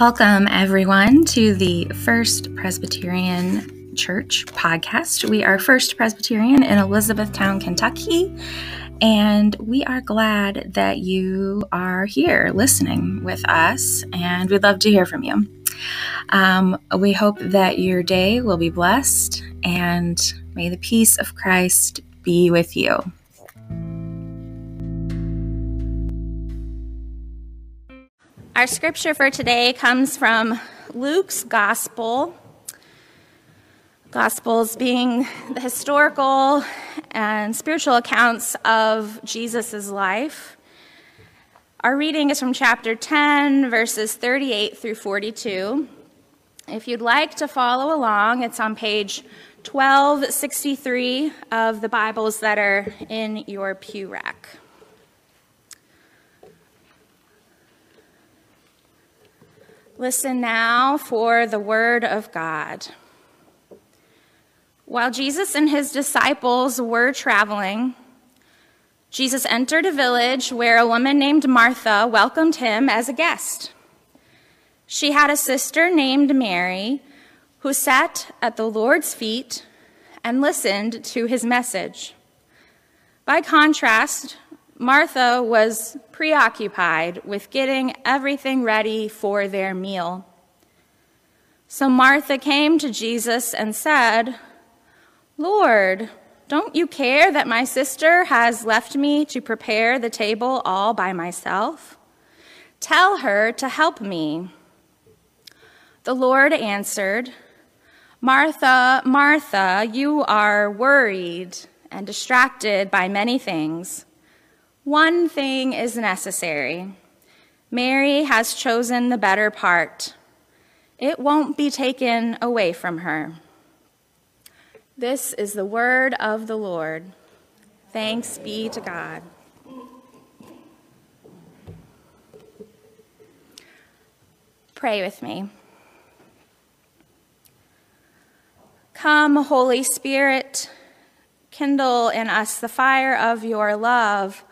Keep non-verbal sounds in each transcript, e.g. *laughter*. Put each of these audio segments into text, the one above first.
Welcome, everyone, to the First Presbyterian Church podcast. We are First Presbyterian in Elizabethtown, Kentucky, and we are glad that you are here listening with us, and we'd love to hear from you. Um, we hope that your day will be blessed, and may the peace of Christ be with you. Our scripture for today comes from Luke's Gospel. Gospels being the historical and spiritual accounts of Jesus' life. Our reading is from chapter 10, verses 38 through 42. If you'd like to follow along, it's on page 1263 of the Bibles that are in your pew rack. Listen now for the word of God. While Jesus and his disciples were traveling, Jesus entered a village where a woman named Martha welcomed him as a guest. She had a sister named Mary who sat at the Lord's feet and listened to his message. By contrast, Martha was preoccupied with getting everything ready for their meal. So Martha came to Jesus and said, Lord, don't you care that my sister has left me to prepare the table all by myself? Tell her to help me. The Lord answered, Martha, Martha, you are worried and distracted by many things. One thing is necessary. Mary has chosen the better part. It won't be taken away from her. This is the word of the Lord. Thanks be to God. Pray with me. Come, Holy Spirit, kindle in us the fire of your love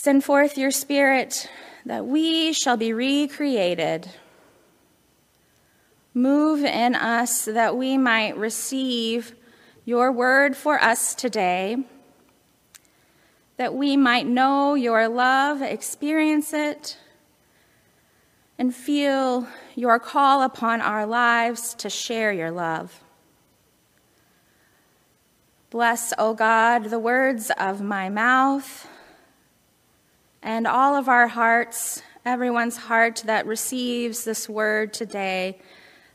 Send forth your Spirit that we shall be recreated. Move in us that we might receive your word for us today, that we might know your love, experience it, and feel your call upon our lives to share your love. Bless, O God, the words of my mouth and all of our hearts, everyone's heart that receives this word today,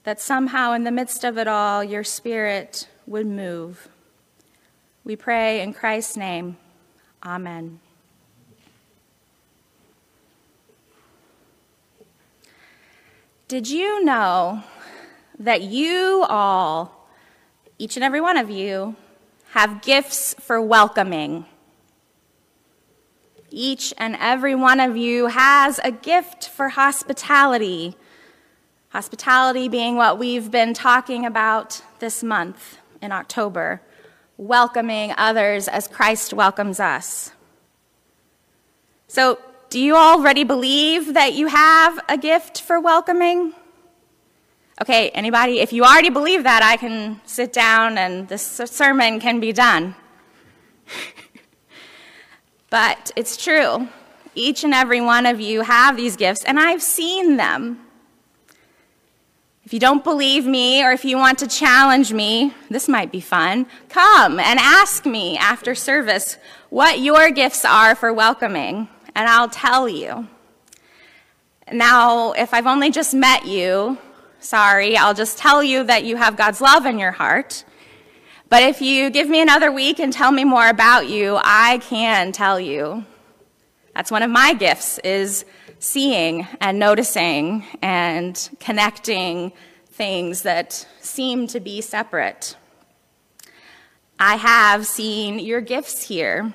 that somehow in the midst of it all, your spirit would move. We pray in Christ's name. Amen. Did you know that you all, each and every one of you, have gifts for welcoming? Each and every one of you has a gift for hospitality. Hospitality being what we've been talking about this month in October, welcoming others as Christ welcomes us. So, do you already believe that you have a gift for welcoming? Okay, anybody, if you already believe that, I can sit down and this sermon can be done. But it's true. Each and every one of you have these gifts, and I've seen them. If you don't believe me or if you want to challenge me, this might be fun. Come and ask me after service what your gifts are for welcoming, and I'll tell you. Now, if I've only just met you, sorry, I'll just tell you that you have God's love in your heart but if you give me another week and tell me more about you, I can tell you. That's one of my gifts is seeing and noticing and connecting things that seem to be separate. I have seen your gifts here.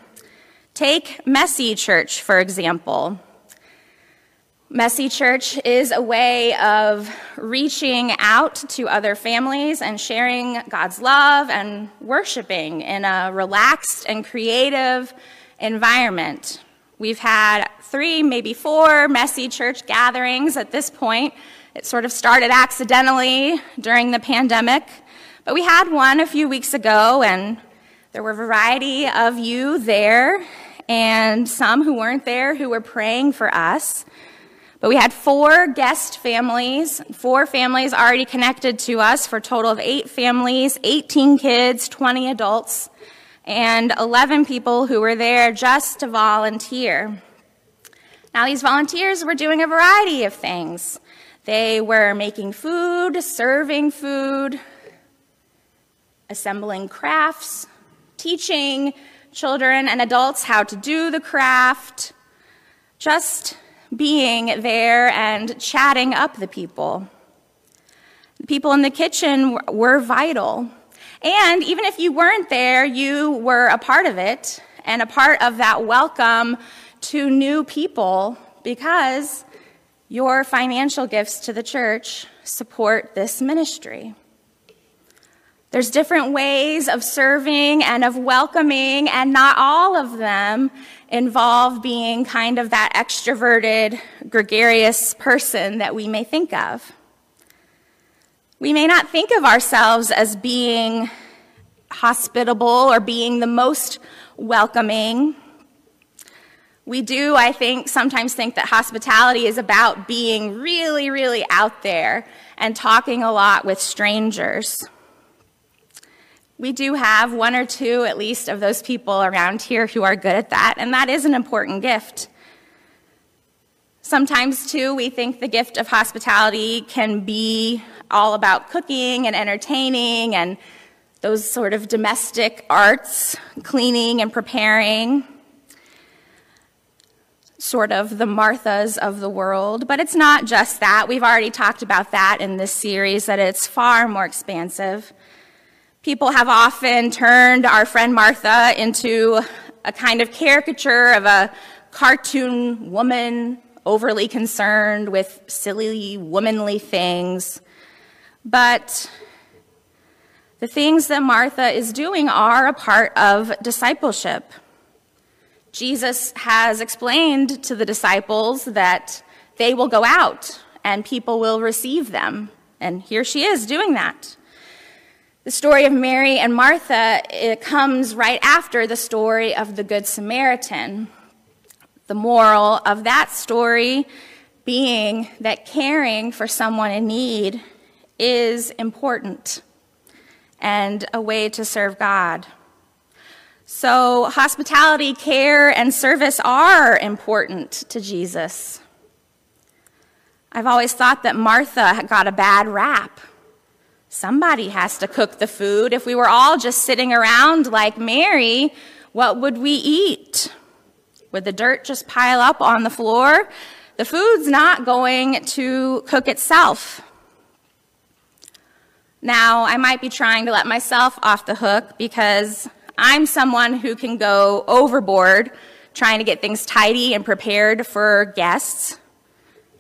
Take Messy Church, for example. Messy Church is a way of reaching out to other families and sharing God's love and worshiping in a relaxed and creative environment We've had three, maybe four messy church gatherings at this point. It sort of started accidentally during the pandemic, but we had one a few weeks ago, and there were a variety of you there, and some who weren't there who were praying for us. But we had four guest families, four families already connected to us for a total of eight families, 18 kids, 20 adults and 11 people who were there just to volunteer. Now, these volunteers were doing a variety of things. They were making food, serving food, assembling crafts, teaching children and adults how to do the craft, just being there and chatting up the people. The people in the kitchen were vital. And even if you weren't there, you were a part of it and a part of that welcome to new people because your financial gifts to the church support this ministry. There's different ways of serving and of welcoming, and not all of them involve being kind of that extroverted, gregarious person that we may think of. We may not think of ourselves as being hospitable or being the most welcoming. We do, I think, sometimes think that hospitality is about being really, really out there and talking a lot with strangers. We do have one or two, at least, of those people around here who are good at that, and that is an important gift. Sometimes, too, we think the gift of hospitality can be all about cooking and entertaining and those sort of domestic arts, cleaning and preparing, sort of the Marthas of the world. But it's not just that. We've already talked about that in this series, that it's far more expansive. People have often turned our friend Martha into a kind of caricature of a cartoon woman, overly concerned with silly, womanly things. But the things that Martha is doing are a part of discipleship. Jesus has explained to the disciples that they will go out and people will receive them. And here she is doing that. The story of Mary and Martha comes right after the story of the Good Samaritan. The moral of that story being that caring for someone in need is important and a way to serve God. So, hospitality, care, and service are important to Jesus. I've always thought that Martha got a bad rap. Somebody has to cook the food. If we were all just sitting around like Mary, what would we eat? Would the dirt just pile up on the floor? The food's not going to cook itself. Now, I might be trying to let myself off the hook because I'm someone who can go overboard trying to get things tidy and prepared for guests.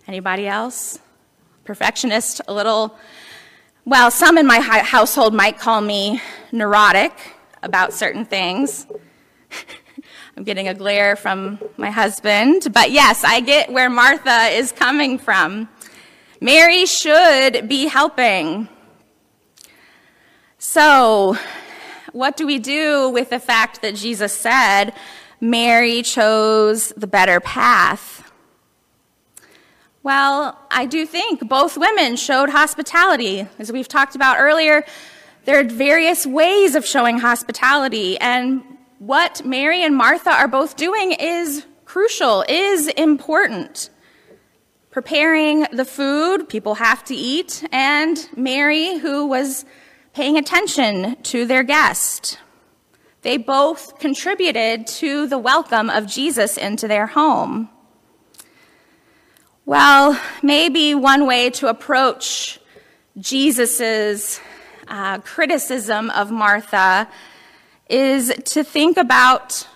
Anybody else? Perfectionist, a little. Well, some in my household might call me neurotic about certain things. *laughs* I'm getting a glare from my husband, but yes, I get where Martha is coming from. Mary should be helping. So, what do we do with the fact that Jesus said Mary chose the better path? Well, I do think both women showed hospitality. As we've talked about earlier, there are various ways of showing hospitality, and what Mary and Martha are both doing is crucial, is important. Preparing the food people have to eat, and Mary, who was paying attention to their guest. They both contributed to the welcome of Jesus into their home. Well, maybe one way to approach Jesus' uh, criticism of Martha is to think about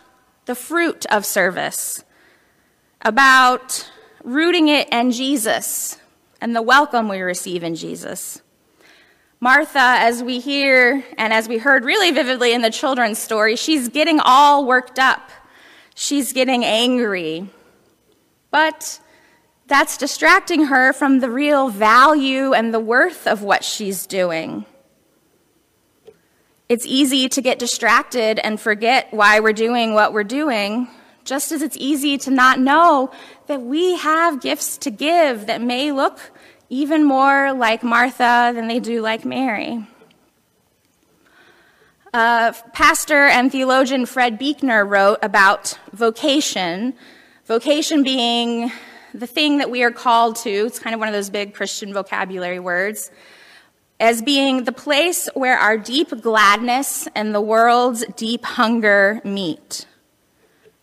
the fruit of service, about rooting it in Jesus and the welcome we receive in Jesus. Martha, as we hear and as we heard really vividly in the children's story, she's getting all worked up. she's getting angry. But that's distracting her from the real value and the worth of what she's doing. It's easy to get distracted and forget why we're doing what we're doing, just as it's easy to not know that we have gifts to give that may look even more like Martha than they do like Mary. Uh, pastor and theologian Fred Buechner wrote about vocation, vocation being the thing that we are called to, it's kind of one of those big Christian vocabulary words, as being the place where our deep gladness and the world's deep hunger meet.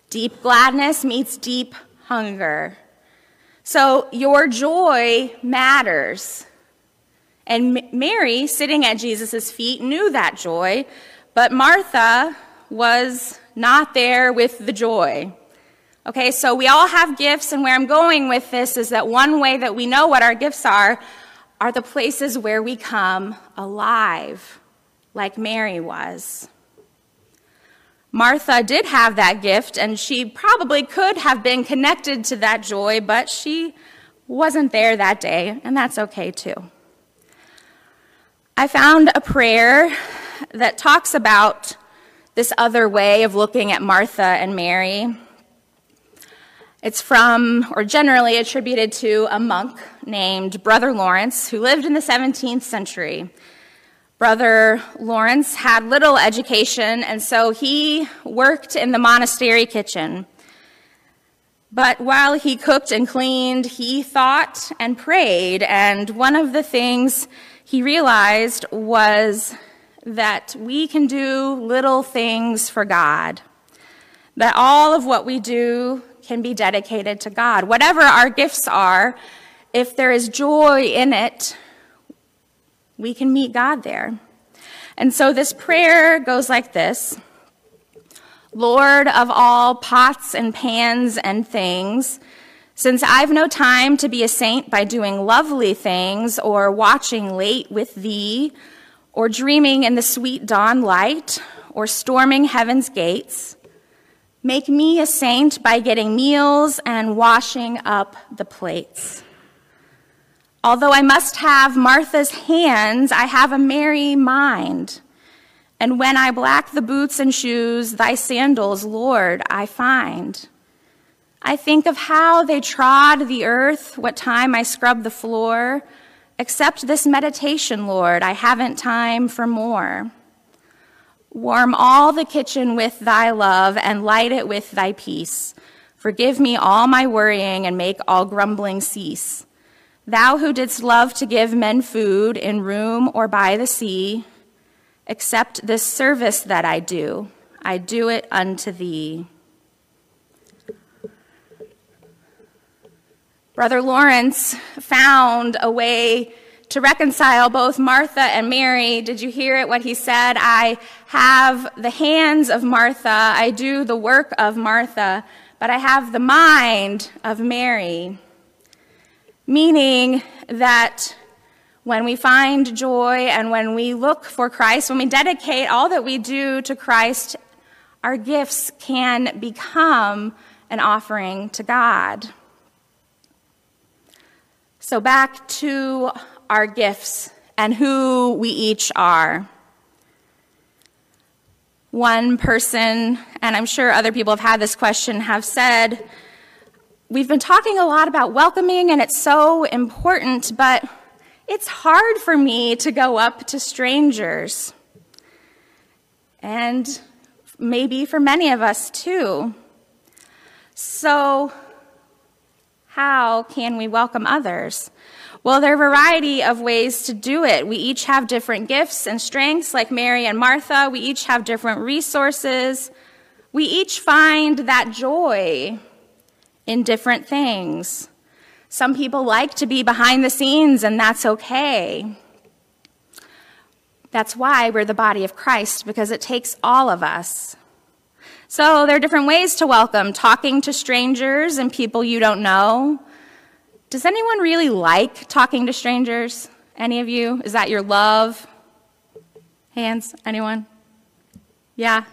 Deep gladness meets deep hunger. So your joy matters. And Mary, sitting at Jesus' feet, knew that joy, but Martha was not there with the joy. Okay, so we all have gifts, and where I'm going with this is that one way that we know what our gifts are are the places where we come alive, like Mary was. Martha did have that gift, and she probably could have been connected to that joy, but she wasn't there that day, and that's okay too. I found a prayer that talks about this other way of looking at Martha and Mary. It's from, or generally attributed to, a monk named Brother Lawrence who lived in the 17th century. Brother Lawrence had little education, and so he worked in the monastery kitchen. But while he cooked and cleaned, he thought and prayed, and one of the things he realized was that we can do little things for God, that all of what we do can be dedicated to God. Whatever our gifts are, if there is joy in it, we can meet God there. And so this prayer goes like this Lord of all pots and pans and things, since I've no time to be a saint by doing lovely things or watching late with thee, or dreaming in the sweet dawn light, or storming heaven's gates, Make me a saint by getting meals and washing up the plates. Although I must have Martha's hands, I have a Mary mind. And when I black the boots and shoes, thy sandals, Lord, I find. I think of how they trod the earth, what time I scrub the floor. Accept this meditation, Lord, I haven't time for more. Warm all the kitchen with thy love and light it with thy peace. Forgive me all my worrying and make all grumbling cease. Thou who didst love to give men food in room or by the sea, accept this service that I do. I do it unto thee. Brother Lawrence found a way to reconcile both Martha and Mary. Did you hear it? What he said? I have the hands of Martha. I do the work of Martha, but I have the mind of Mary. Meaning that when we find joy and when we look for Christ, when we dedicate all that we do to Christ, our gifts can become an offering to God. So, back to our gifts and who we each are. One person, and I'm sure other people have had this question, have said, We've been talking a lot about welcoming, and it's so important, but it's hard for me to go up to strangers. And maybe for many of us too. So, how can we welcome others? Well, there are a variety of ways to do it. We each have different gifts and strengths, like Mary and Martha. We each have different resources. We each find that joy in different things. Some people like to be behind the scenes, and that's okay. That's why we're the body of Christ, because it takes all of us. So there are different ways to welcome talking to strangers and people you don't know, does anyone really like talking to strangers? Any of you? Is that your love? Hands? Anyone? Yeah?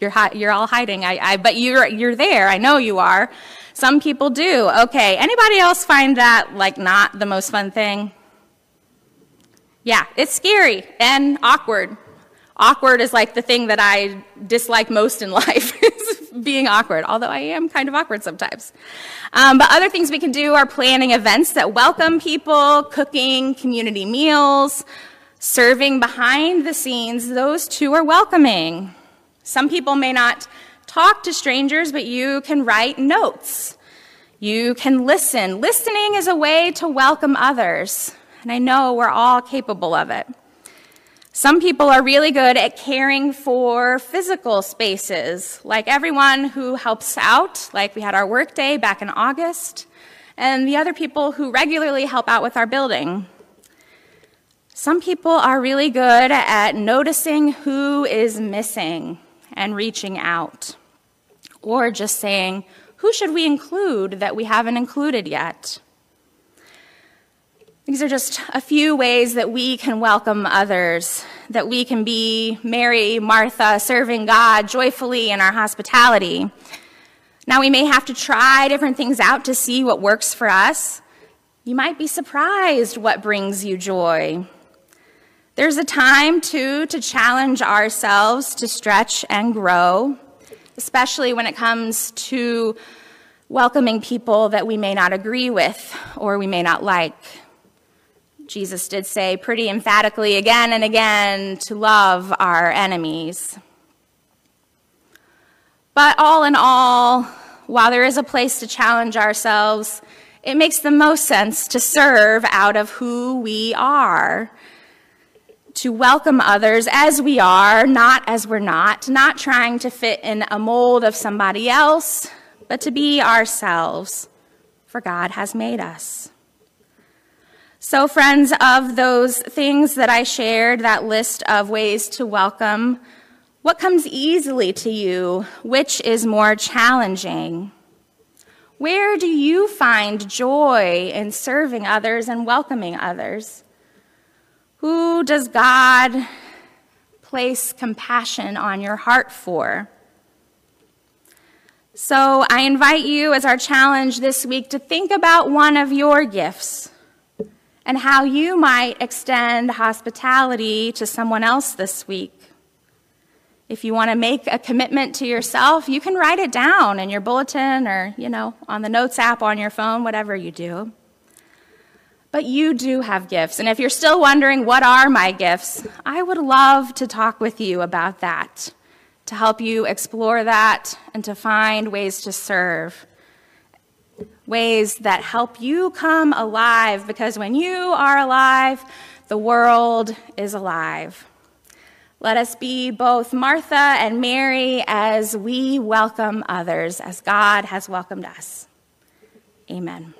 You're, hi- you're all hiding, I, I, but you're, you're there. I know you are. Some people do. Okay, anybody else find that like not the most fun thing? Yeah, it's scary and awkward. Awkward is like the thing that I dislike most in *laughs* life, being awkward, although I am kind of awkward sometimes. Um, but other things we can do are planning events that welcome people, cooking community meals, serving behind the scenes. Those two are welcoming. Some people may not talk to strangers, but you can write notes. You can listen. Listening is a way to welcome others, and I know we're all capable of it. Some people are really good at caring for physical spaces, like everyone who helps out, like we had our work day back in August, and the other people who regularly help out with our building. Some people are really good at noticing who is missing and reaching out. Or just saying, who should we include that we haven't included yet? These are just a few ways that we can welcome others, that we can be Mary, Martha, serving God joyfully in our hospitality. Now, we may have to try different things out to see what works for us. You might be surprised what brings you joy. There's a time, too, to challenge ourselves to stretch and grow, especially when it comes to welcoming people that we may not agree with or we may not like. Jesus did say pretty emphatically again and again to love our enemies. But all in all, while there is a place to challenge ourselves, it makes the most sense to serve out of who we are to welcome others as we are, not as we're not, not trying to fit in a mold of somebody else, but to be ourselves, for God has made us. So, friends, of those things that I shared, that list of ways to welcome, what comes easily to you? Which is more challenging? Where do you find joy in serving others and welcoming others? Who does God place compassion on your heart for? So I invite you as our challenge this week to think about one of your gifts and how you might extend hospitality to someone else this week. If you want to make a commitment to yourself, you can write it down in your bulletin or, you know, on the notes app on your phone, whatever you do. But you do have gifts. And if you're still wondering, what are my gifts? I would love to talk with you about that, to help you explore that and to find ways to serve. Ways that help you come alive, because when you are alive, the world is alive. Let us be both Martha and Mary as we welcome others, as God has welcomed us. Amen.